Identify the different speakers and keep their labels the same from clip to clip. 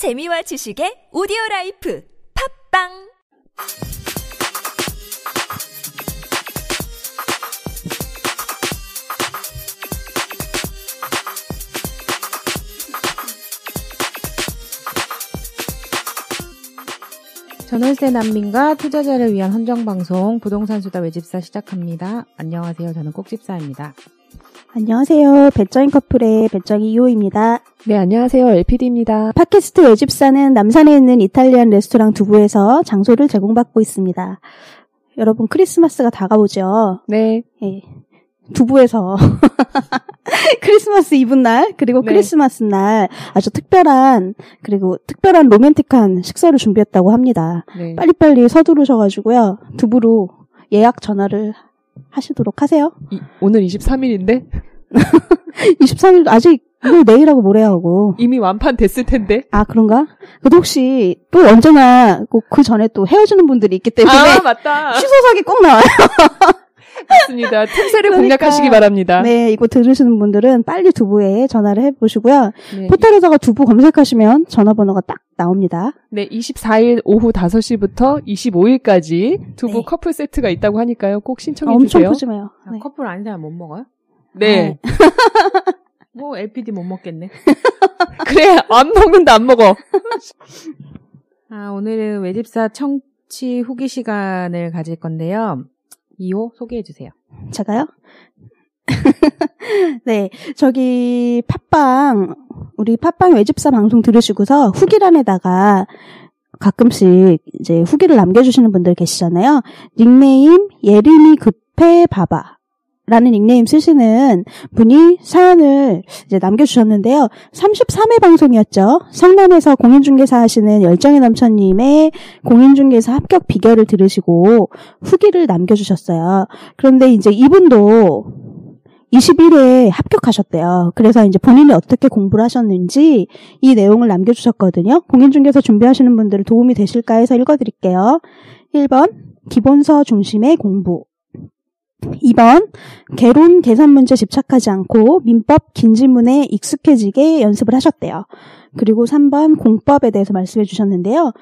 Speaker 1: 재미와 지식의 오디오 life 팟빵
Speaker 2: 전월세 난민과 투자자를 위한 헌정 방송 부동산 수다 왜집사 시작합니다. 안녕하세요. 저는 꼭집사입니다.
Speaker 3: 안녕하세요. 베짱이 커플의 베짱이 이호입니다.
Speaker 4: 네, 안녕하세요. LPD입니다.
Speaker 3: 팟캐스트 외집사는 남산에 있는 이탈리안 레스토랑 두부에서 장소를 제공받고 있습니다. 여러분 크리스마스가 다가오죠.
Speaker 4: 네.
Speaker 3: 예. 두부에서 크리스마스 이브 날 그리고
Speaker 4: 네.
Speaker 3: 크리스마스 날 아주 특별한 그리고 특별한 로맨틱한 식사를 준비했다고 합니다.
Speaker 4: 네.
Speaker 3: 빨리빨리 서두르셔가지고요 두부로 예약 전화를 하시도록 하세요.
Speaker 4: 이- 오늘 23일인데
Speaker 3: 23일 아직 오늘 내일하고 모레하고
Speaker 4: 이미 완판 됐을 텐데.
Speaker 3: 아 그런가? 그래도 혹시 또 언제나 꼭그 전에 또 헤어지는 분들이 있기 때문에
Speaker 4: 아, 맞다.
Speaker 3: 취소석이 꼭 나와요.
Speaker 4: 맞습니다. 틈새를
Speaker 3: 그러니까.
Speaker 4: 공략하시기 바랍니다.
Speaker 3: 네, 이거 들으시는 분들은 빨리 두부에 전화를 해보시고요.
Speaker 4: 네.
Speaker 3: 포털에다가 두부 검색하시면 전화번호가 딱 나옵니다.
Speaker 4: 네, 24일 오후 5시부터 25일까지 두부
Speaker 3: 네.
Speaker 4: 커플 세트가 있다고 하니까요. 꼭 신청해
Speaker 3: 엄청
Speaker 4: 주세요.
Speaker 3: 푸짐해요.
Speaker 2: 아,
Speaker 3: 네.
Speaker 2: 커플 아닌 사람 못 먹어요?
Speaker 4: 네.
Speaker 2: 뭐 LPD 못 먹겠네.
Speaker 4: 그래, 안 먹는다 안 먹어.
Speaker 2: 아, 오늘은 외집사 청취 후기 시간을 가질 건데요. 2호 소개해 주세요.
Speaker 3: 제가요? 네, 저기 팟빵 우리 팟빵 외집사 방송 들으시고서 후기란에다가 가끔씩 이제 후기를 남겨주시는 분들 계시잖아요. 닉네임 예림이 급해 봐봐. 라는 닉네임 쓰시는 분이 사연을 이제 남겨주셨는데요. 33회 방송이었죠. 성남에서 공인중개사 하시는 열정의 넘쳐님의 공인중개사 합격 비결을 들으시고 후기를 남겨주셨어요. 그런데 이제 이분도 21회에 합격하셨대요. 그래서 이제 본인이 어떻게 공부를 하셨는지 이 내용을 남겨주셨거든요. 공인중개사 준비하시는 분들 도움이 되실까 해서 읽어드릴게요. 1번, 기본서 중심의 공부. 2번, 개론 계산 문제 집착하지 않고 민법 긴 지문에 익숙해지게 연습을 하셨대요. 그리고 3번, 공법에 대해서 말씀해 주셨는데요.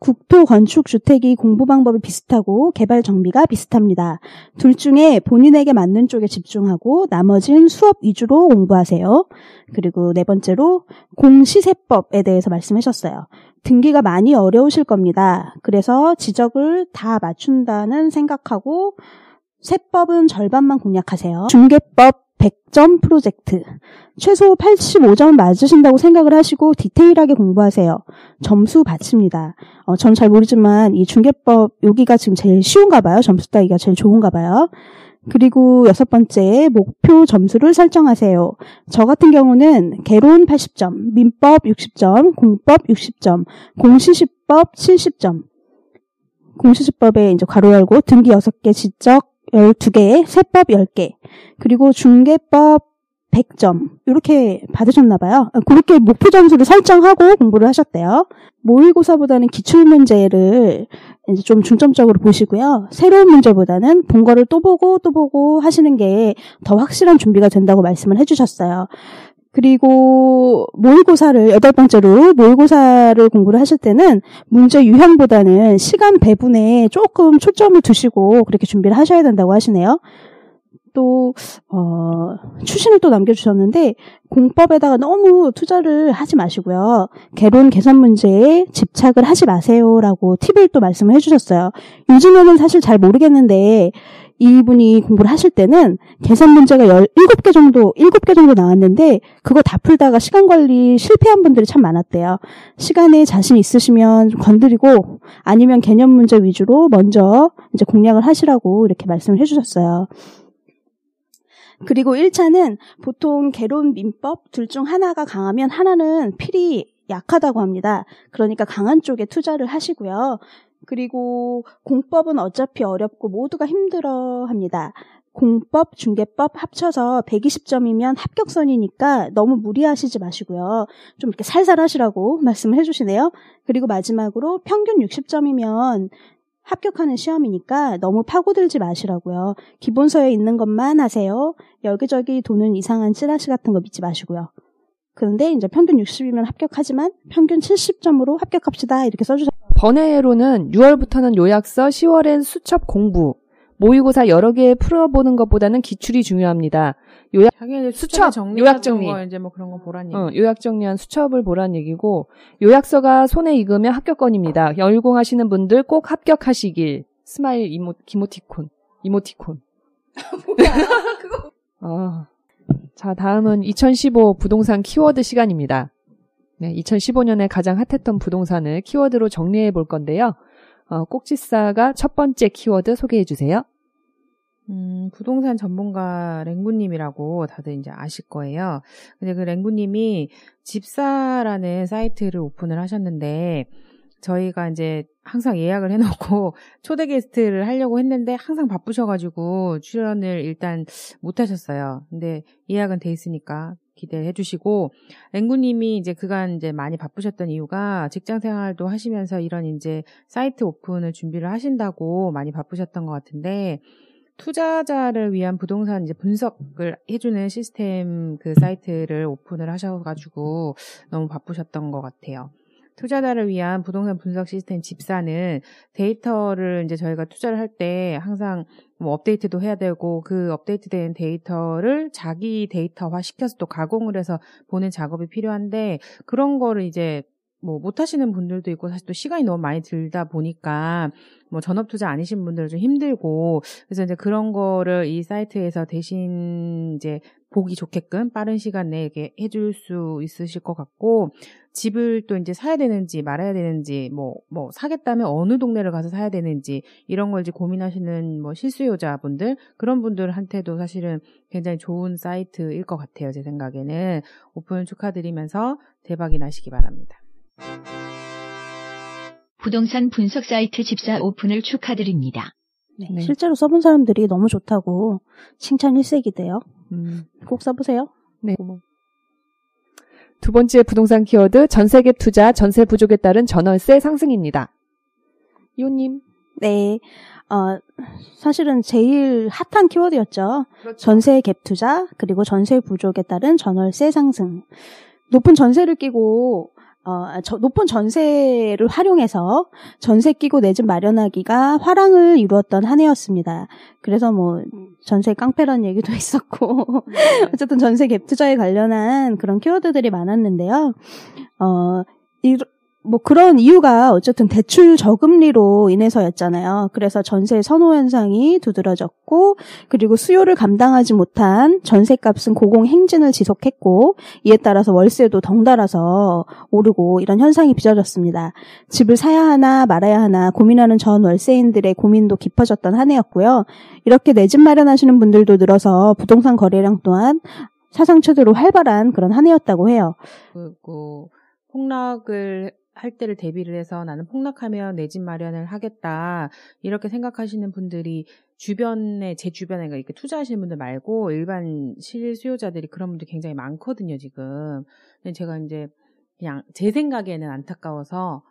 Speaker 3: 국토 건축 주택이 공부 방법이 비슷하고 개발 정비가 비슷합니다. 둘 중에 본인에게 맞는 쪽에 집중하고 나머진 수업 위주로 공부하세요. 그리고 네 번째로 공시세법에 대해서 말씀하셨어요. 등기가 많이 어려우실 겁니다. 그래서 지적을 다 맞춘다는 생각하고 세법은 절반만 공략하세요. 중개법 100점 프로젝트. 최소 85점 맞으신다고 생각을 하시고 디테일하게 공부하세요. 점수 받습니다. 어, 전 잘 모르지만 이 중개법 여기가 지금 제일 쉬운가 봐요. 점수 따기가 제일 좋은가 봐요. 그리고 여섯 번째 목표 점수를 설정하세요. 저 같은 경우는 개론 80점, 민법 60점, 공법 60점, 공시시법 70점. 공시시법에 이제 괄호 열고 등기 6개, 지적 12개, 세법 10개, 그리고 중개법 100점 이렇게 받으셨나 봐요. 아, 그렇게 목표 점수를 설정하고 공부를 하셨대요. 모의고사보다는 기출 문제를 이제 좀 중점적으로 보시고요. 새로운 문제보다는 본 거를 또 보고 또 보고 하시는 게 더 확실한 준비가 된다고 말씀을 해주셨어요. 그리고 모의고사를 여덟 번째로 모의고사를 공부를 하실 때는 문제 유형보다는 시간 배분에 조금 초점을 두시고 그렇게 준비를 하셔야 된다고 하시네요. 또 어, 추신을 또 남겨주셨는데 공법에다가 너무 투자를 하지 마시고요. 개론 개선 문제에 집착을 하지 마세요라고 팁을 또 말씀을 해주셨어요. 요즘에는 사실 잘 모르겠는데 이분이 공부를 하실 때는 계산 문제가 17개 정도, 7개 정도 나왔는데 그거 다 풀다가 시간 관리 실패한 분들이 참 많았대요. 시간에 자신 있으시면 좀 건드리고 아니면 개념 문제 위주로 먼저 이제 공략을 하시라고 이렇게 말씀을 해주셨어요. 그리고 1차는 보통 개론 민법 둘 중 하나가 강하면 하나는 필히 약하다고 합니다. 그러니까 강한 쪽에 투자를 하시고요. 그리고 공법은 어차피 어렵고 모두가 힘들어 합니다. 공법, 중개법 합쳐서 120점이면 합격선이니까 너무 무리하시지 마시고요. 좀 이렇게 살살 하시라고 말씀을 해주시네요. 그리고 마지막으로 평균 60점이면 합격하는 시험이니까 너무 파고들지 마시라고요. 기본서에 있는 것만 하세요. 여기저기 도는 이상한 찌라시 같은 거 믿지 마시고요. 그런데 이제 평균 60이면 합격하지만 평균 70점으로 합격합시다 이렇게 써주셨어요.
Speaker 4: 번외로는 6월부터는 요약서, 10월엔 수첩 공부, 모의고사 여러 개 풀어보는 것보다는 기출이 중요합니다. 요약, 수첩, 요약 정리.
Speaker 2: 거 이제 뭐 그런 거 보란 얘기.
Speaker 4: 어, 요약 정리한 수첩을 보란 얘기고, 요약서가 손에 익으면 합격권입니다. 열공하시는 분들 꼭 합격하시길. 스마일 이모, 기모티콘. 이모티콘. 아, 자, 다음은 2015 부동산 키워드 시간입니다. 네, 2015년에 가장 핫했던 부동산을 키워드로 정리해 볼 건데요. 어, 꼭지싸가 첫 번째 키워드 소개해 주세요.
Speaker 2: 음, 부동산 전문가 랭구님이라고 다들 이제 아실 거예요. 근데 그 랭구님이 집사라는 사이트를 오픈을 하셨는데, 저희가 이제 항상 예약을 해놓고 초대 게스트를 하려고 했는데 항상 바쁘셔가지고 출연을 일단 못 하셨어요. 근데 예약은 돼 있으니까 기대해 주시고 랭구님이 이제 그간 이제 많이 바쁘셨던 이유가 직장 생활도 하시면서 이런 이제 사이트 오픈을 준비를 하신다고 많이 바쁘셨던 것 같은데 투자자를 위한 부동산 이제 분석을 해주는 시스템 그 사이트를 오픈을 하셔가지고 너무 바쁘셨던 것 같아요. 투자자를 위한 부동산 분석 시스템 집사는 데이터를 이제 저희가 투자를 할 때 항상 뭐 업데이트도 해야 되고 그 업데이트된 데이터를 자기 데이터화 시켜서 또 가공을 해서 보는 작업이 필요한데 그런 거를 이제 뭐 못하시는 분들도 있고 사실 또 시간이 너무 많이 들다 보니까 뭐 전업 투자 아니신 분들은 좀 힘들고 그래서 이제 그런 거를 이 사이트에서 대신 이제 보기 좋게끔 빠른 시간 내에 이렇게 해줄 수 있으실 것 같고 집을 또 이제 사야 되는지 말아야 되는지 뭐뭐 사겠다면 어느 동네를 가서 사야 되는지 이런 걸 이제 고민하시는 뭐 실수요자분들 그런 분들한테도 사실은 굉장히 좋은 사이트일 것 같아요 제 생각에는 오픈 축하드리면서 대박이 나시기 바랍니다.
Speaker 5: 부동산 분석 사이트 집사 오픈을 축하드립니다.
Speaker 3: 네,
Speaker 4: 네.
Speaker 3: 실제로 써본 사람들이 너무 좋다고 칭찬 일색이대요.
Speaker 4: 음,
Speaker 3: 꼭 써보세요.
Speaker 4: 네. 두 번째 부동산 키워드 전세계 투자 전세 부족에 따른 전월세 상승입니다. 이호님.
Speaker 3: 네, 어, 사실은 제일 핫한 키워드였죠. 전세 갭 투자 그리고 전세 부족에 따른 전월세 상승. 높은 전세를 끼고 어, 저- 높은 전세를 활용해서 전세 끼고 내 집 마련하기가 화랑을 이루었던 한 해였습니다. 그래서 뭐 전세 깡패란 얘기도 있었고 어쨌든 전세 갭 투자에 관련한 그런 키워드들이 많았는데요. 어, 이, 뭐 그런 이유가 어쨌든 대출 저금리로 인해서였잖아요. 그래서 전세 선호 현상이 두드러졌고 그리고 수요를 감당하지 못한 전세값은 고공 행진을 지속했고 이에 따라서 월세도 덩달아서 오르고 이런 현상이 빚어졌습니다. 집을 사야 하나 말아야 하나 고민하는 전 월세인들의 고민도 깊어졌던 한 해였고요. 이렇게 내 집 마련하시는 분들도 늘어서 부동산 거래량 또한 사상 최대로 활발한 그런 한 해였다고 해요.
Speaker 2: 그, 그 폭락을 할 때를 대비를 해서 나는 폭락하면 내 집 마련을 하겠다 이렇게 생각하시는 분들이 주변에 제 주변에 그러니까 이렇게 투자하시는 분들 말고 일반 실수요자들이 그런 분들 굉장히 많거든요 지금. 근데 제가 이제 그냥 제 생각에는 안타까워서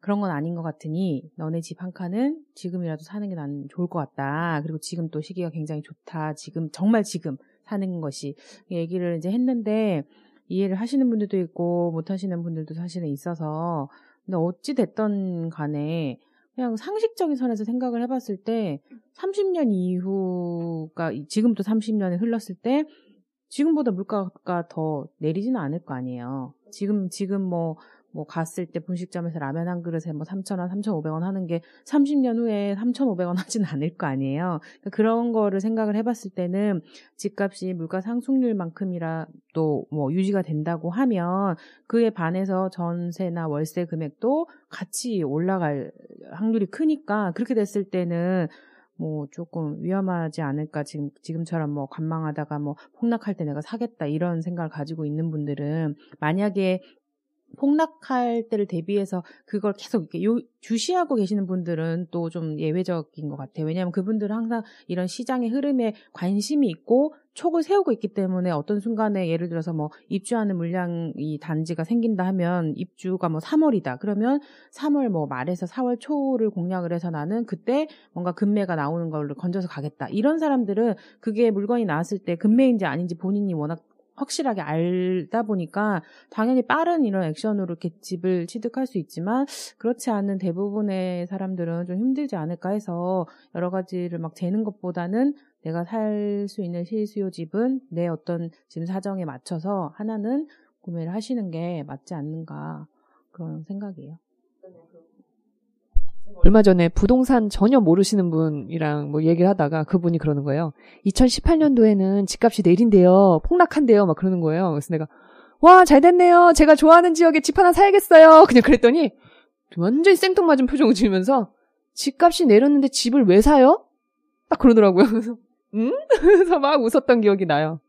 Speaker 2: 그런 건 아닌 것 같으니 너네 집 한 칸은 지금이라도 사는 게 난 좋을 것 같다. 그리고 지금 또 시기가 굉장히 좋다. 지금 정말 지금 사는 것이 얘기를 이제 했는데 이해를 하시는 분들도 있고 못 하시는 분들도 사실은 있어서 근데 어찌 됐던 간에 그냥 상식적인 선에서 생각을 해봤을 때 30년 이후가 지금도 30년이 흘렀을 때 지금보다 물가가 더 내리지는 않을 거 아니에요. 지금 지금 뭐 뭐 갔을 때 분식점에서 라면 한 그릇에 뭐 3,000원, 3,500원 하는 게 30년 후에 3,500원 하지는 않을 거 아니에요. 그러니까 그런 거를 생각을 해봤을 때는 집값이 물가 상승률만큼이라도 뭐 유지가 된다고 하면 그에 반해서 전세나 월세 금액도 같이 올라갈 확률이 크니까 그렇게 됐을 때는 뭐 조금 위험하지 않을까 지금 지금처럼 뭐 관망하다가 뭐 폭락할 때 내가 사겠다 이런 생각을 가지고 있는 분들은 만약에 폭락할 때를 대비해서 그걸 계속 이렇게 요, 주시하고 계시는 분들은 또 좀 예외적인 것 같아요. 왜냐하면 그분들은 항상 이런 시장의 흐름에 관심이 있고 촉을 세우고 있기 때문에 어떤 순간에 예를 들어서 뭐 입주하는 물량이 단지가 생긴다 하면 입주가 뭐 3월이다. 그러면 3월 뭐 말에서 4월 초를 공략을 해서 나는 그때 뭔가 금매가 나오는 걸로 건져서 가겠다. 이런 사람들은 그게 물건이 나왔을 때 금매인지 아닌지 본인이 워낙 확실하게 알다 보니까 당연히 빠른 이런 액션으로 이렇게 집을 취득할 수 있지만 그렇지 않은 대부분의 사람들은 좀 힘들지 않을까 해서 여러 가지를 막 재는 것보다는 내가 살 수 있는 실수요 집은 내 어떤 지금 사정에 맞춰서 하나는 구매를 하시는 게 맞지 않는가 그런 생각이에요.
Speaker 4: 얼마 전에 부동산 전혀 모르시는 분이랑 뭐 얘기를 하다가 그분이 그러는 거예요. 2018년도에는 집값이 내린대요. 폭락한대요. 막 그러는 거예요. 그래서 내가 와, 잘 됐네요. 제가 좋아하는 지역에 집 하나 사야겠어요. 그냥 그랬더니 완전히 생뚱맞은 표정을 지으면서 집값이 내렸는데 집을 왜 사요? 딱 그러더라고요. 그래서 음? 그래서 막 웃었던 기억이 나요.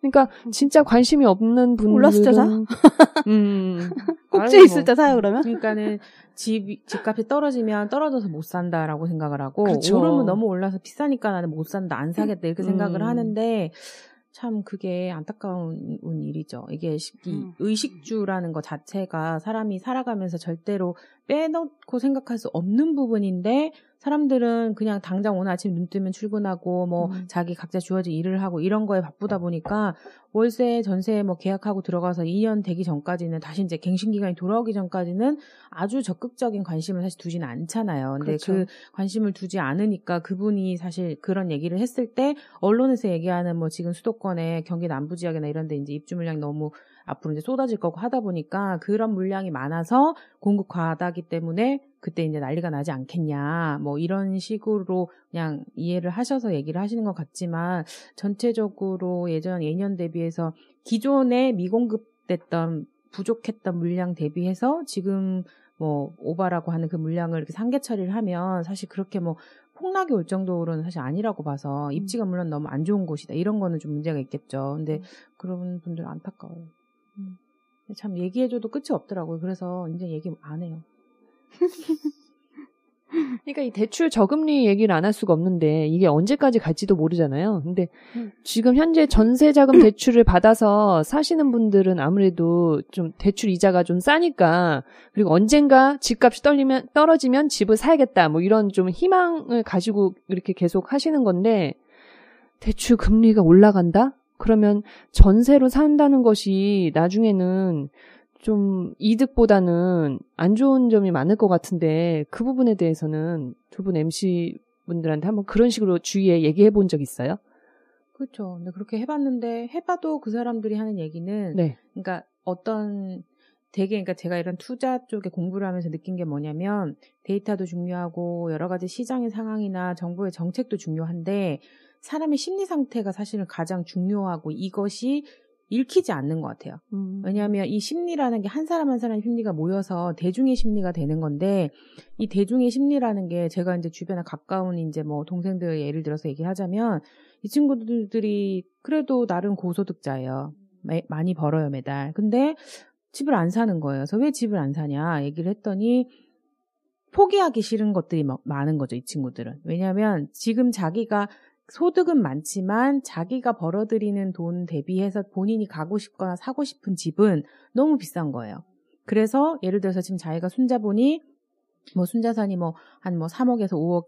Speaker 4: 그러니까 진짜 관심이 없는 분들은
Speaker 3: 올랐을 때 사?
Speaker 4: 음.
Speaker 3: 꼭지에
Speaker 2: 아니,
Speaker 3: 있을
Speaker 2: 뭐.
Speaker 3: 때 사요 그러면?
Speaker 2: 그러니까는 집 집값이 떨어지면 떨어져서 못 산다라고 생각을 하고
Speaker 4: 그쵸.
Speaker 2: 오르면 너무 올라서 비싸니까 나는 못 산다 안 사겠다 이렇게 생각을
Speaker 4: 음.
Speaker 2: 하는데 참 그게 안타까운 일이죠. 이게
Speaker 3: 음.
Speaker 2: 의식주라는 것 자체가 사람이 살아가면서 절대로 빼놓고 생각할 수 없는 부분인데 사람들은 그냥 당장 오늘 아침 눈 뜨면 출근하고 뭐
Speaker 4: 음.
Speaker 2: 자기 각자 주어진 일을 하고 이런 거에 바쁘다 보니까 월세 전세 뭐 계약하고 들어가서 2년 되기 전까지는 다시 이제 갱신 기간이 돌아오기 전까지는 아주 적극적인 관심을 사실 두지는 않잖아요. 근데
Speaker 4: 그렇죠.
Speaker 2: 그 관심을 두지 않으니까 그분이 사실 그런 얘기를 했을 때 언론에서 얘기하는 뭐 지금 수도권에 경기 남부 지역이나 이런 데 이제 입주 물량이 너무 앞으로 이제 쏟아질 거고 하다 보니까 그런 물량이 많아서 공급 과다기 때문에 그때 이제 난리가 나지 않겠냐 뭐 이런 식으로 그냥 이해를 하셔서 얘기를 하시는 것 같지만 전체적으로 예전 예년 대비해서 기존에 미공급됐던 부족했던 물량 대비해서 지금 뭐 오바라고 하는 그 물량을 이렇게 상계 처리를 하면 사실 그렇게 뭐 폭락이 올 정도로는 사실 아니라고 봐서 입지가 물론 너무 안 좋은 곳이다 이런 거는 좀 문제가 있겠죠. 근데 그런 분들 안타까워요. 음. 참 얘기해줘도 끝이 없더라고요. 그래서 이제 얘기 안 해요.
Speaker 4: 그러니까 이 대출 저금리 얘기를 안 할 수가 없는데 이게 언제까지 갈지도 모르잖아요. 근데
Speaker 3: 음.
Speaker 4: 지금 현재 전세 자금 대출을 받아서 사시는 분들은 아무래도 좀 대출 이자가 좀 싸니까 그리고 언젠가 집값이 떨리면 떨어지면 집을 사야겠다 뭐 이런 좀 희망을 가지고 이렇게 계속 하시는 건데 대출 금리가 올라간다? 그러면 전세로 산다는 것이 나중에는 좀 이득보다는 안 좋은 점이 많을 것 같은데 그 부분에 대해서는 두 분 MC 분들한테 한번 그런 식으로 주위에 얘기해 본 적 있어요?
Speaker 2: 그렇죠. 근데 그렇게 해봤는데 해봐도 그 사람들이 하는 얘기는
Speaker 4: 네.
Speaker 2: 그러니까 어떤 되게 그러니까 제가 이런 투자 쪽에 공부를 하면서 느낀 게 뭐냐면 데이터도 중요하고 여러 가지 시장의 상황이나 정부의 정책도 중요한데 사람의 심리 상태가 사실은 가장 중요하고 이것이 읽히지 않는 것 같아요.
Speaker 3: 음.
Speaker 2: 왜냐하면 이 심리라는 게 한 사람 한 사람 심리가 모여서 대중의 심리가 되는 건데 이 대중의 심리라는 게 제가 이제 주변에 가까운 이제 뭐 동생들 예를 들어서 얘기하자면 이 친구들이 그래도 나름 고소득자예요. 매- 많이 벌어요 매달. 근데 집을 안 사는 거예요. 그래서 왜 집을 안 사냐 얘기를 했더니 포기하기 싫은 것들이 막 많은 거죠 이 친구들은. 왜냐하면 지금 자기가 소득은 많지만 자기가 벌어들이는 돈 대비해서 본인이 가고 싶거나 사고 싶은 집은 너무 비싼 거예요. 그래서 예를 들어서 지금 자기가 순자본이 뭐 순자산이 뭐한뭐 3억에서 5억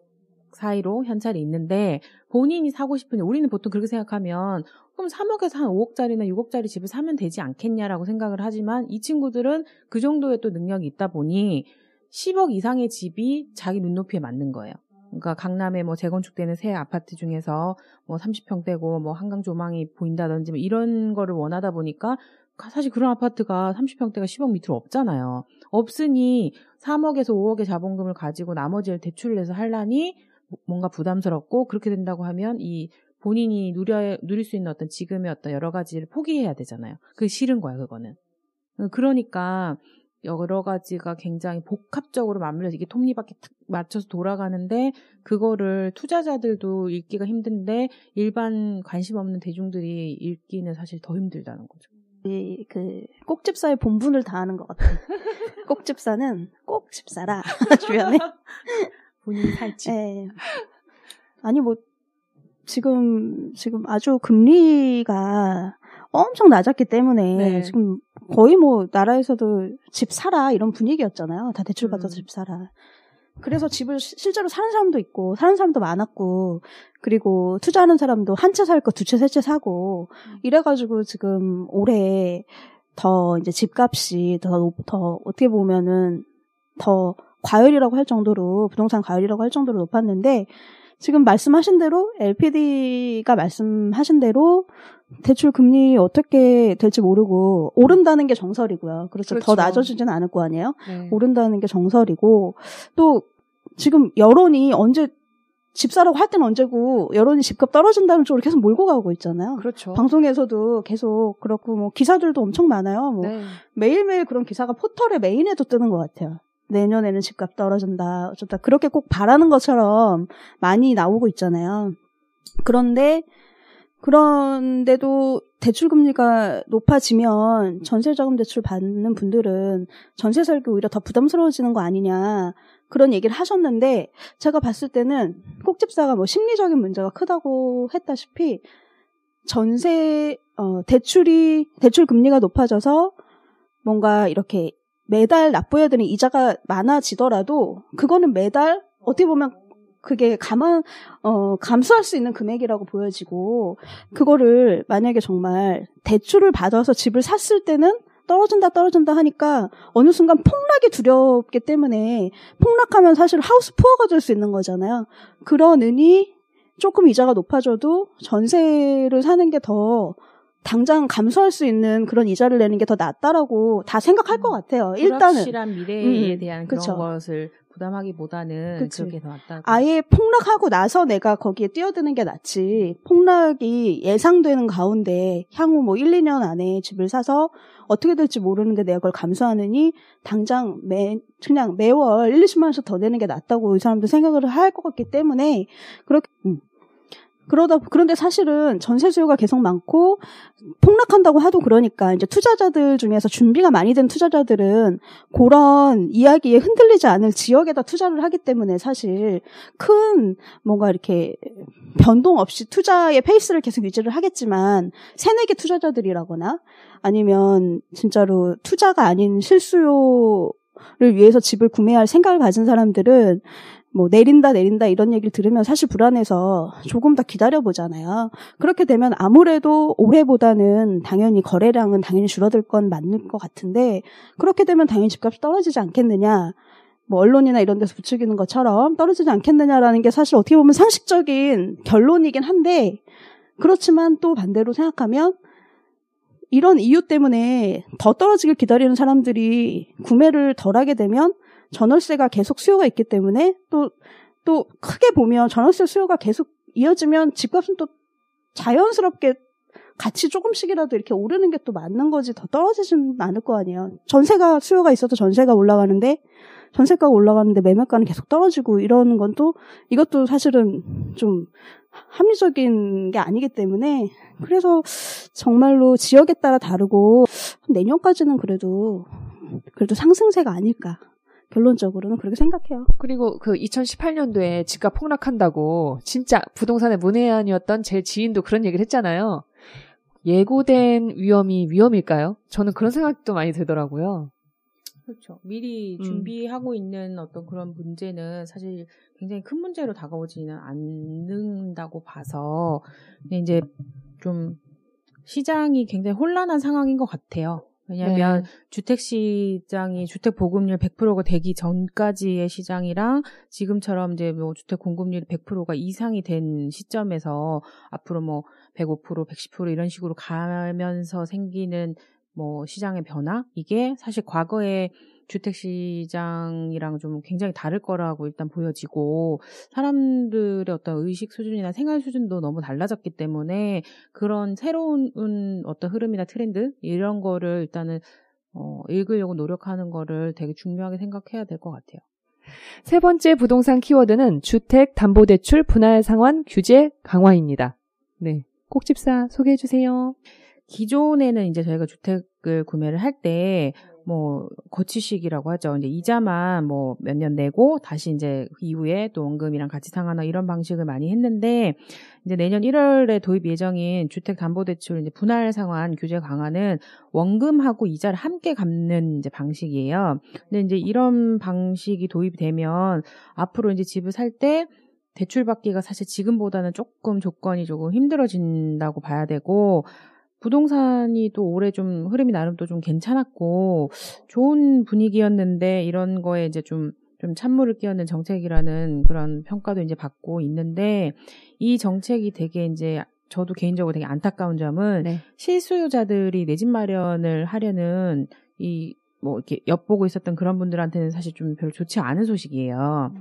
Speaker 2: 사이로 현찰이 있는데 본인이 사고 싶은 우리는 보통 그렇게 생각하면 그럼 3억에서 한 5억짜리나 6억짜리 집을 사면 되지 않겠냐라고 생각을 하지만 이 친구들은 그 정도의 또 능력이 있다 보니 10억 이상의 집이 자기 눈높이에 맞는 거예요. 그러니까 강남에 뭐 재건축되는 새 아파트 중에서 뭐 30평대고 뭐 한강 조망이 보인다든지 뭐 이런 거를 원하다 보니까 사실 그런 아파트가 30평대가 10억 밑으로 없잖아요. 없으니 3억에서 5억의 자본금을 가지고 나머지를 대출을 내서 할라니 뭔가 부담스럽고 그렇게 된다고 하면 이 본인이 누려 누릴 수 있는 어떤 지금의 어떤 여러 가지를 포기해야 되잖아요. 그게 싫은 거야, 그거는. 그러니까 여러 가지가 굉장히 복합적으로 맞물려서 이게 톱니바퀴 탁 맞춰서 돌아가는데 그거를 투자자들도 읽기가 힘든데 일반 관심 없는 대중들이 읽기는 사실 더 힘들다는 거죠.
Speaker 3: 이, 그 꼭집사의 본분을 다하는 것 같아요. 꼭집사는 꼭 집 사라 주변에.
Speaker 2: 본인이 살지.
Speaker 3: 예. 아니 뭐 지금 지금 아주 금리가 엄청 낮았기 때문에
Speaker 4: 네.
Speaker 3: 그래서 집을 시- 실제로 사는 사람도 있고 사는 사람도 많았고 그리고 투자하는 사람도 한 채 살 거 두 채 세 채 사고 이래가지고 지금 올해 더 이제 집값이 더, 높- 더 어떻게 보면은 더 과열이라고 할 정도로 부동산 과열이라고 할 정도로 높았는데 지금 말씀하신 대로 LPD가 말씀하신 대로 대출 금리 어떻게 될지 모르고 오른다는 게 정설이고요. 그렇죠. 더
Speaker 4: 그렇죠.
Speaker 3: 낮아지지는 않을 거 아니에요.
Speaker 4: 네.
Speaker 3: 오른다는 게 정설이고 또 지금 여론이 언제 집 사라고 할 때는 언제고 여론이 집값 떨어진다는 쪽으로 계속 몰고 가고 있잖아요.
Speaker 4: 그렇죠.
Speaker 3: 방송에서도 계속 그렇고 뭐 기사들도 엄청 많아요. 뭐
Speaker 4: 네.
Speaker 3: 매일매일 그런 기사가 포털에 메인에도 뜨는 것 같아요. 내년에는 집값 떨어진다. 어쩌다 그렇게 꼭 바라는 것처럼 많이 나오고 있잖아요. 그런데 그런데도 대출 금리가 높아지면 전세 자금 대출 받는 분들은 전세 살기 오히려 더 부담스러워지는 거 아니냐 그런 얘기를 하셨는데 제가 봤을 때는 꼭집사가 뭐 심리적인 문제가 크다고 했다시피 전세 어 대출이 대출 금리가 높아져서 뭔가 이렇게 매달 납부해야 되는 이자가 많아지더라도 그거는 매달 어떻게 보면 그게 감안 어 감수할 수 있는 금액이라고 보여지고 그거를 만약에 정말 대출을 받아서 집을 샀을 때는 떨어진다 떨어진다 하니까 어느 순간 폭락이 두렵기 때문에 폭락하면 사실 하우스 푸어가 될 수 있는 거잖아요. 그러느니 조금 이자가 높아져도 전세를 사는 게 더 당장 감수할 수 있는 그런 이자를 내는 게 더 낫다라고 다 생각할 것 같아요. 일단은
Speaker 2: 불확실한 미래에
Speaker 3: 음,
Speaker 2: 대한
Speaker 3: 그쵸.
Speaker 2: 그런 것을 부담하기보다는
Speaker 3: 그치.
Speaker 2: 그렇게 더 낫다.
Speaker 3: 아예 폭락하고 나서 내가 거기에 뛰어드는 게 낫지. 폭락이 예상되는 가운데 향후 뭐 1, 2년 안에 집을 사서 어떻게 될지 모르는데 내가 그걸 감수하느니 당장 매, 그냥 매월 1, 20만 원씩 더 내는 게 낫다고 이 사람들 생각을 할 것 같기 때문에 그렇게, 음. 그러다, 그런데 사실은 전세 수요가 계속 많고 폭락한다고 하도 그러니까 이제 투자자들 중에서 준비가 많이 된 투자자들은 그런 이야기에 흔들리지 않을 지역에다 투자를 하기 때문에 사실 큰 뭔가 이렇게 변동 없이 투자의 페이스를 계속 유지를 하겠지만 새내기 투자자들이라거나 아니면 진짜로 투자가 아닌 실수요 를 위해서 집을 구매할 생각을 가진 사람들은 뭐 내린다 내린다 이런 얘기를 들으면 사실 불안해서 조금 더 기다려 보잖아요. 그렇게 되면 아무래도 올해보다는 당연히 거래량은 당연히 줄어들 건 맞는 것 같은데 그렇게 되면 당연히 집값이 떨어지지 않겠느냐. 뭐 언론이나 이런 데서 부추기는 것처럼 떨어지지 않겠느냐라는 게 사실 어떻게 보면 상식적인 결론이긴 한데 그렇지만 또 반대로 생각하면 이런 이유 때문에 더 떨어지길 기다리는 사람들이 구매를 덜 하게 되면 전월세가 계속 수요가 있기 때문에 또, 또 크게 보면 전월세 수요가 계속 이어지면 집값은 또 자연스럽게 같이 조금씩이라도 이렇게 오르는 게 또 맞는 거지 더 떨어지지는 않을 거 아니에요. 전세가 수요가 있어도 전세가 올라가는데 전세가가 올라가는데 매매가는 계속 떨어지고 이러는 건 또 이것도 사실은 좀 합리적인 게 아니기 때문에 그래서 정말로 지역에 따라 다르고 내년까지는 그래도 그래도 상승세가 아닐까 결론적으로는 그렇게 생각해요.
Speaker 4: 그리고 그 2018년도에 집값 폭락한다고 진짜 부동산의 문외한이었던 제 지인도 그런 얘기를 했잖아요. 예고된 위험이 위험일까요? 저는 그런 생각도 많이 들더라고요.
Speaker 2: 그렇죠. 미리
Speaker 4: 음.
Speaker 2: 준비하고 있는 어떤 그런 문제는 사실 굉장히 큰 문제로 다가오지는 않는다고 봐서 근데 이제 좀 시장이 굉장히 혼란한 상황인 것 같아요. 왜냐하면
Speaker 4: 네.
Speaker 2: 주택 시장이 주택 보급률 100%가 되기 전까지의 시장이랑 지금처럼 이제 뭐 주택 공급률 100%가 이상이 된 시점에서 앞으로 뭐 105%, 110% 이런 식으로 가면서 생기는 뭐 시장의 변화 이게 사실 과거의 주택 시장이랑 좀 굉장히 다를 거라고 일단 보여지고 사람들의 어떤 의식 수준이나 생활 수준도 너무 달라졌기 때문에 그런 새로운 어떤 흐름이나 트렌드 이런 거를 일단은 어, 읽으려고 노력하는 거를 되게 중요하게 생각해야 될 것 같아요.
Speaker 4: 세 번째 부동산 키워드는 주택 담보대출 분할 상환 규제 강화입니다. 네. 꼭집사 소개해 주세요.
Speaker 2: 기존에는 이제 저희가 주택을 구매를 할 때 뭐 거치식이라고 하죠. 이제 이자만 뭐 몇 년 내고 다시 이제 그 이후에 또 원금이랑 같이 상환하 이런 방식을 많이 했는데 이제 내년 1월에 도입 예정인 주택담보대출 이제 분할 상환 규제 강화는 원금하고 이자를 함께 갚는 이제 방식이에요. 근데 이제 이런 방식이 도입되면 앞으로 이제 집을 살때 대출 받기가 사실 지금보다는 조금 조건이 조금 힘들어진다고 봐야 되고 부동산이 또 올해 좀 흐름이 나름 또 좀 괜찮았고 좋은 분위기였는데 이런 거에 이제 좀좀 찬물을 끼얹는 정책이라는 그런 평가도 이제 받고 있는데 이 정책이 되게 이제 저도 개인적으로 되게 안타까운 점은
Speaker 4: 네.
Speaker 2: 실수요자들이 내 집 마련을 하려는 이 뭐 이렇게 엿보고 있었던 그런 분들한테는 사실 좀 별로 좋지 않은 소식이에요.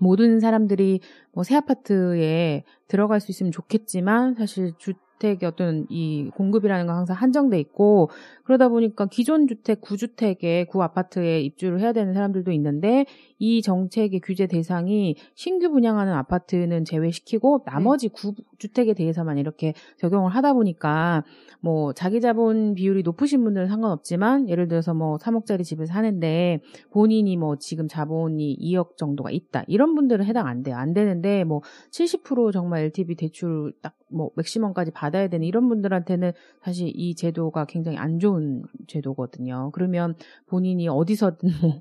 Speaker 2: 모든 사람들이 뭐 새 아파트에 들어갈 수 있으면 좋겠지만 사실 주 택의 어떤 이 공급이라는 건 항상 한정돼 있고 그러다 보니까 기존 주택 구주택에 구 아파트에 입주를 해야 되는 사람들도 있는데 이 정책의 규제 대상이 신규 분양하는 아파트는 제외시키고 나머지 구 주택에 대해서만 이렇게 적용을 하다 보니까 뭐 자기 자본 비율이 높으신 분들은 상관없지만 예를 들어서 뭐 3억짜리 집을 사는데 본인이 뭐 지금 자본이 2억 정도가 있다. 이런 분들은 해당 안 돼요. 안 되는데 뭐 70% 정말 LTV 대출 딱 뭐 맥시멈까지 받아야 되는 이런 분들한테는 사실 이 제도가 굉장히 안 좋은 제도거든요. 그러면 본인이 어디서든 뭐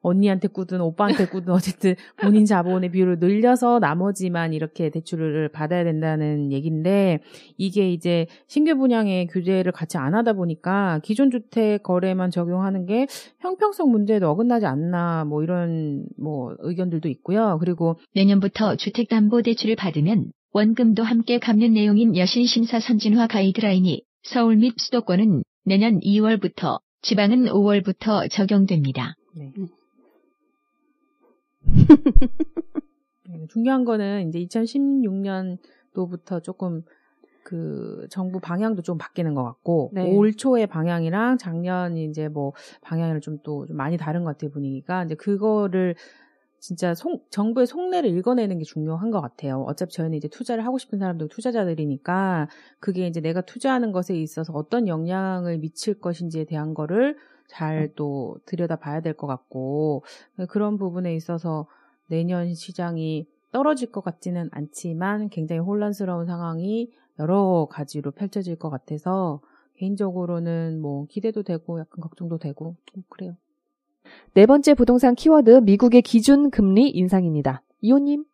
Speaker 2: 언니한테 꾸든 오빠한테 꾸든 어쨌든 본인 자본의 비율을 늘려서 나머지만 이렇게 대출을 받아야 된다는 얘기인데 이게 이제 신규 분양의 규제를 같이 안 하다 보니까 기존 주택 거래만 적용하는 게 형평성 문제에도 어긋나지 않나 뭐 이런 뭐 의견들도 있고요. 그리고
Speaker 5: 내년부터 주택담보대출을 받으면 원금도 함께 갚는 내용인 여신심사 선진화 가이드라인이 서울 및 수도권은 내년 2월부터, 지방은 5월부터 적용됩니다.
Speaker 2: 네. 네, 중요한 거는 이제 2016년도부터 조금 그 정부 방향도 좀 바뀌는 것 같고
Speaker 4: 네.
Speaker 2: 올 초의 방향이랑 작년 이제 뭐 방향을 좀또 좀 많이 다른 것 같아요 분위기가 이제 그거를 진짜 송- 정부의 속내를 읽어내는 게 중요한 것 같아요. 어차피 저희는 이제 투자를 하고 싶은 사람도 투자자들이니까 그게 이제 내가 투자하는 것에 있어서 어떤 영향을 미칠 것인지에 대한 거를 잘 또 들여다봐야 될 것 같고 그런 부분에 있어서 내년 시장이 떨어질 것 같지는 않지만 굉장히 혼란스러운 상황이 여러 가지로 펼쳐질 것 같아서 개인적으로는 뭐 기대도 되고 약간 걱정도 되고 좀 그래요.
Speaker 4: 네 번째 부동산 키워드 미국의 기준 금리 인상입니다. 이호님.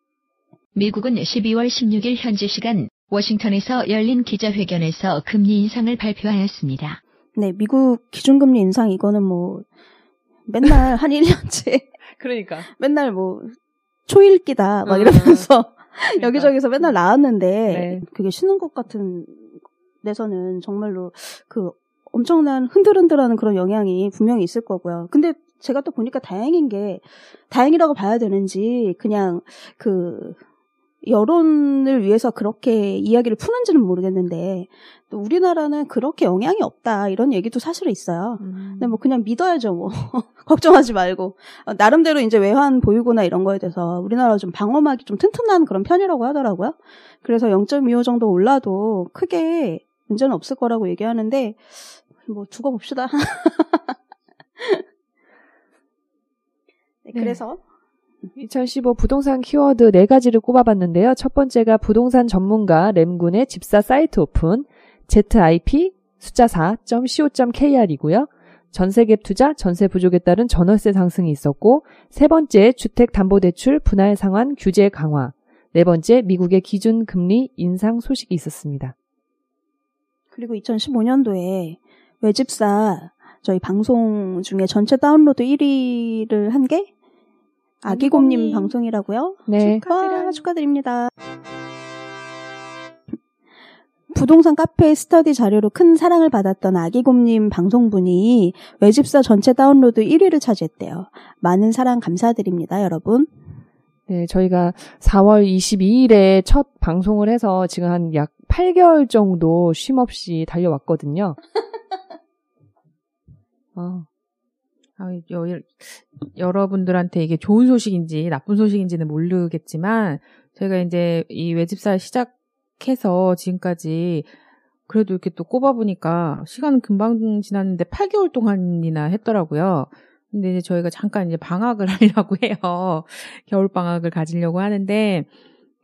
Speaker 5: 미국은 12월 16일 현지 시간 워싱턴에서 열린 기자회견에서 금리 인상을 발표하였습니다.
Speaker 3: 네, 미국 기준금리 인상 이거는 뭐 맨날 한 1년째
Speaker 4: 그러니까.
Speaker 3: 맨날 뭐 초읽기다 막
Speaker 4: 음.
Speaker 3: 이러면서 여기저기서 맨날 나왔는데
Speaker 4: 네.
Speaker 3: 그게 쉬는 것 같은 데서는 정말로 그 엄청난 흔들흔들하는 그런 영향이 분명히 있을 거고요. 근데 제가 또 보니까 다행인 게 다행이라고 봐야 되는지 그냥 그 여론을 위해서 그렇게 이야기를 푸는지는 모르겠는데 또 우리나라는 그렇게 영향이 없다 이런 얘기도 사실은 있어요. 근데 뭐 그냥 믿어야죠 뭐 걱정하지 말고 어, 나름대로 이제 외환 보유고나 이런 거에 대해서 우리나라 좀 방어막이 좀 튼튼한 그런 편이라고 하더라고요. 그래서 0.25 정도 올라도 크게 문제는 없을 거라고 얘기하는데 뭐 두고 봅시다. 네,
Speaker 4: 네.
Speaker 3: 그래서
Speaker 4: 2015 부동산 키워드 네 가지를 꼽아봤는데요. 첫 번째가 부동산 전문가 램군의 집사 사이트 오픈 ZIP 숫자 4.co.kr이고요. 전세갭 투자, 전세 부족에 따른 전월세 상승이 있었고, 세 번째 주택담보대출 분할 상환 규제 강화, 네 번째 미국의 기준 금리 인상 소식이 있었습니다.
Speaker 3: 그리고 2015년도에 외집사 저희 방송 중에 전체 다운로드 1위를 한 게 아기곰님. 방송이라고요.
Speaker 4: 네.
Speaker 3: 축하, 축하드립니다. 부동산 카페 스터디 자료로 큰 사랑을 받았던 아기곰님 방송분이 외집사 전체 다운로드 1위를 차지했대요. 많은 사랑 감사드립니다, 여러분.
Speaker 4: 네, 저희가 4월 22일에 첫 방송을 해서 지금 한 약 8개월 정도 쉼 없이 달려왔거든요. 아,
Speaker 2: 아, 여, 여러분들한테 이게 좋은 소식인지 나쁜 소식인지는 모르겠지만 저희가 이제 이 외집사 시작해서 지금까지 그래도 이렇게 또 꼽아보니까 시간은 금방 지났는데 8개월 동안이나 했더라고요. 근데 이제 저희가 잠깐 이제 방학을 하려고 해요. 겨울 방학을 가지려고 하는데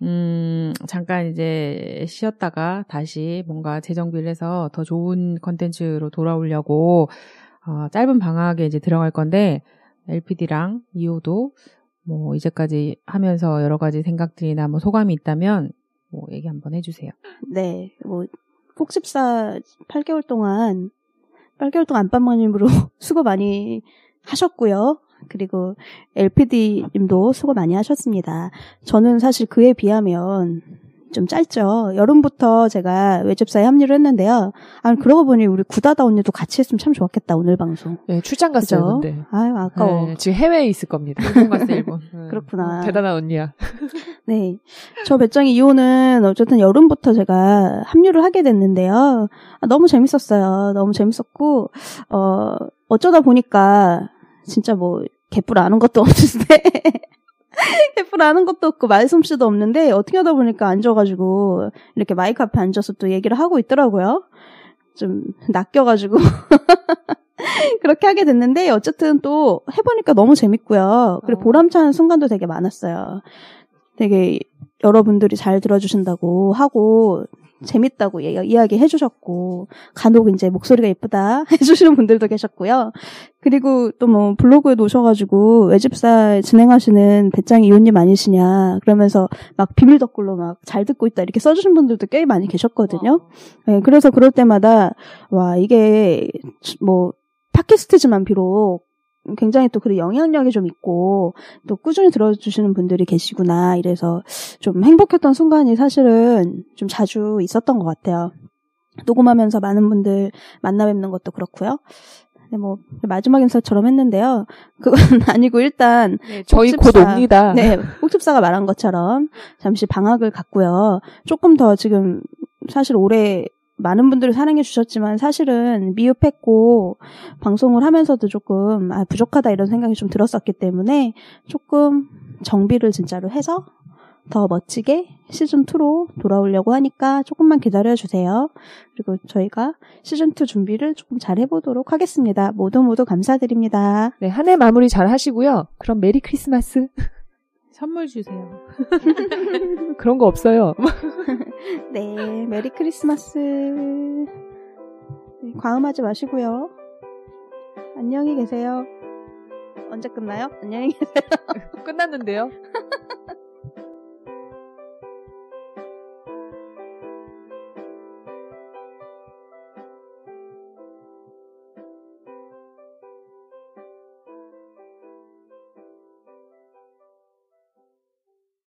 Speaker 2: 음, 잠깐 이제 쉬었다가 다시 뭔가 재정비를 해서 더 좋은 컨텐츠로 돌아오려고 어, 짧은 방학에 이제 들어갈 건데 LPD랑 이호도 뭐 이제까지 하면서 여러 가지 생각들이나 뭐 소감이 있다면 뭐 얘기 한번 해주세요.
Speaker 3: 네, 뭐 꼭집사 8개월 동안 8개월 동안 안방마님으로 수고 많이 하셨고요. 그리고 LPD님도 수고 많이 하셨습니다. 저는 사실 그에 비하면 좀 짧죠. 여름부터 제가 외집사에 합류를 했는데요. 아, 그러고 보니 우리 구다다 언니도 같이 했으면 참 좋았겠다, 오늘 방송.
Speaker 4: 네, 출장 갔어요? 근데.
Speaker 3: 아유, 아까워.
Speaker 4: 네, 지금 해외에 있을 겁니다.
Speaker 2: 일본 갔어 일본.
Speaker 4: 네.
Speaker 3: 그렇구나.
Speaker 4: 대단한 언니야.
Speaker 3: 네. 저 배짱이 2호는 어쨌든 여름부터 제가 합류를 하게 됐는데요. 아, 너무 재밌었어요. 너무 재밌었고, 어, 어쩌다 보니까, 진짜 뭐, 개뿔 아는 것도 없는데, 개뿔 아는 것도 없고, 말솜씨도 없는데, 어떻게 하다 보니까 앉아가지고, 이렇게 마이크 앞에 앉아서 또 얘기를 하고 있더라고요. 좀, 낚여가지고. 그렇게 하게 됐는데, 어쨌든 또 해보니까 너무 재밌고요. 그리고
Speaker 4: 어.
Speaker 3: 보람찬 순간도 되게 많았어요. 되게 여러분들이 잘 들어주신다고 하고 재밌다고 예- 이야기 해주셨고 간혹 이제 목소리가 예쁘다 해주시는 분들도 계셨고요. 그리고 또 뭐 블로그에 오셔가지고 외집사 진행하시는 배짱이 이호님 아니시냐 그러면서 막 비밀 댓글로 막 잘 듣고 있다 이렇게 써주신 분들도 꽤 많이 계셨거든요. 네, 그래서 그럴 때마다 와 이게 뭐 팟캐스트지만 비록 굉장히 또 그 영향력이 좀 있고 또 꾸준히 들어주시는 분들이 계시구나 이래서 좀 행복했던 순간이 사실은 좀 자주 있었던 것 같아요. 녹음하면서 많은 분들 만나 뵙는 것도 그렇고요. 네, 뭐 마지막 인사처럼 했는데요. 그건 아니고 일단
Speaker 4: 네, 저희 곧. 옵니다.
Speaker 3: 네, 꼭집사가 말한 것처럼 잠시 방학을 갖고요. 조금 더 지금 사실 올해 많은 분들이 사랑해 주셨지만 사실은 미흡했고 방송을 하면서도 조금 아, 부족하다 이런 생각이 좀 들었었기 때문에 조금 정비를 진짜로 해서 더 멋지게 시즌 2로 돌아오려고 하니까 조금만 기다려 주세요. 그리고 저희가 시즌 2 준비를 조금 잘 해보도록 하겠습니다. 모두 모두 감사드립니다.
Speaker 4: 네, 한 해 마무리 잘 하시고요. 그럼 Merry Christmas.
Speaker 2: 선물 주세요.
Speaker 4: 그런 거 없어요.
Speaker 3: 네, Merry Christmas. 네, 과음하지 마시고요. 안녕히 계세요. 언제 끝나요? 안녕히 계세요.
Speaker 4: 끝났는데요.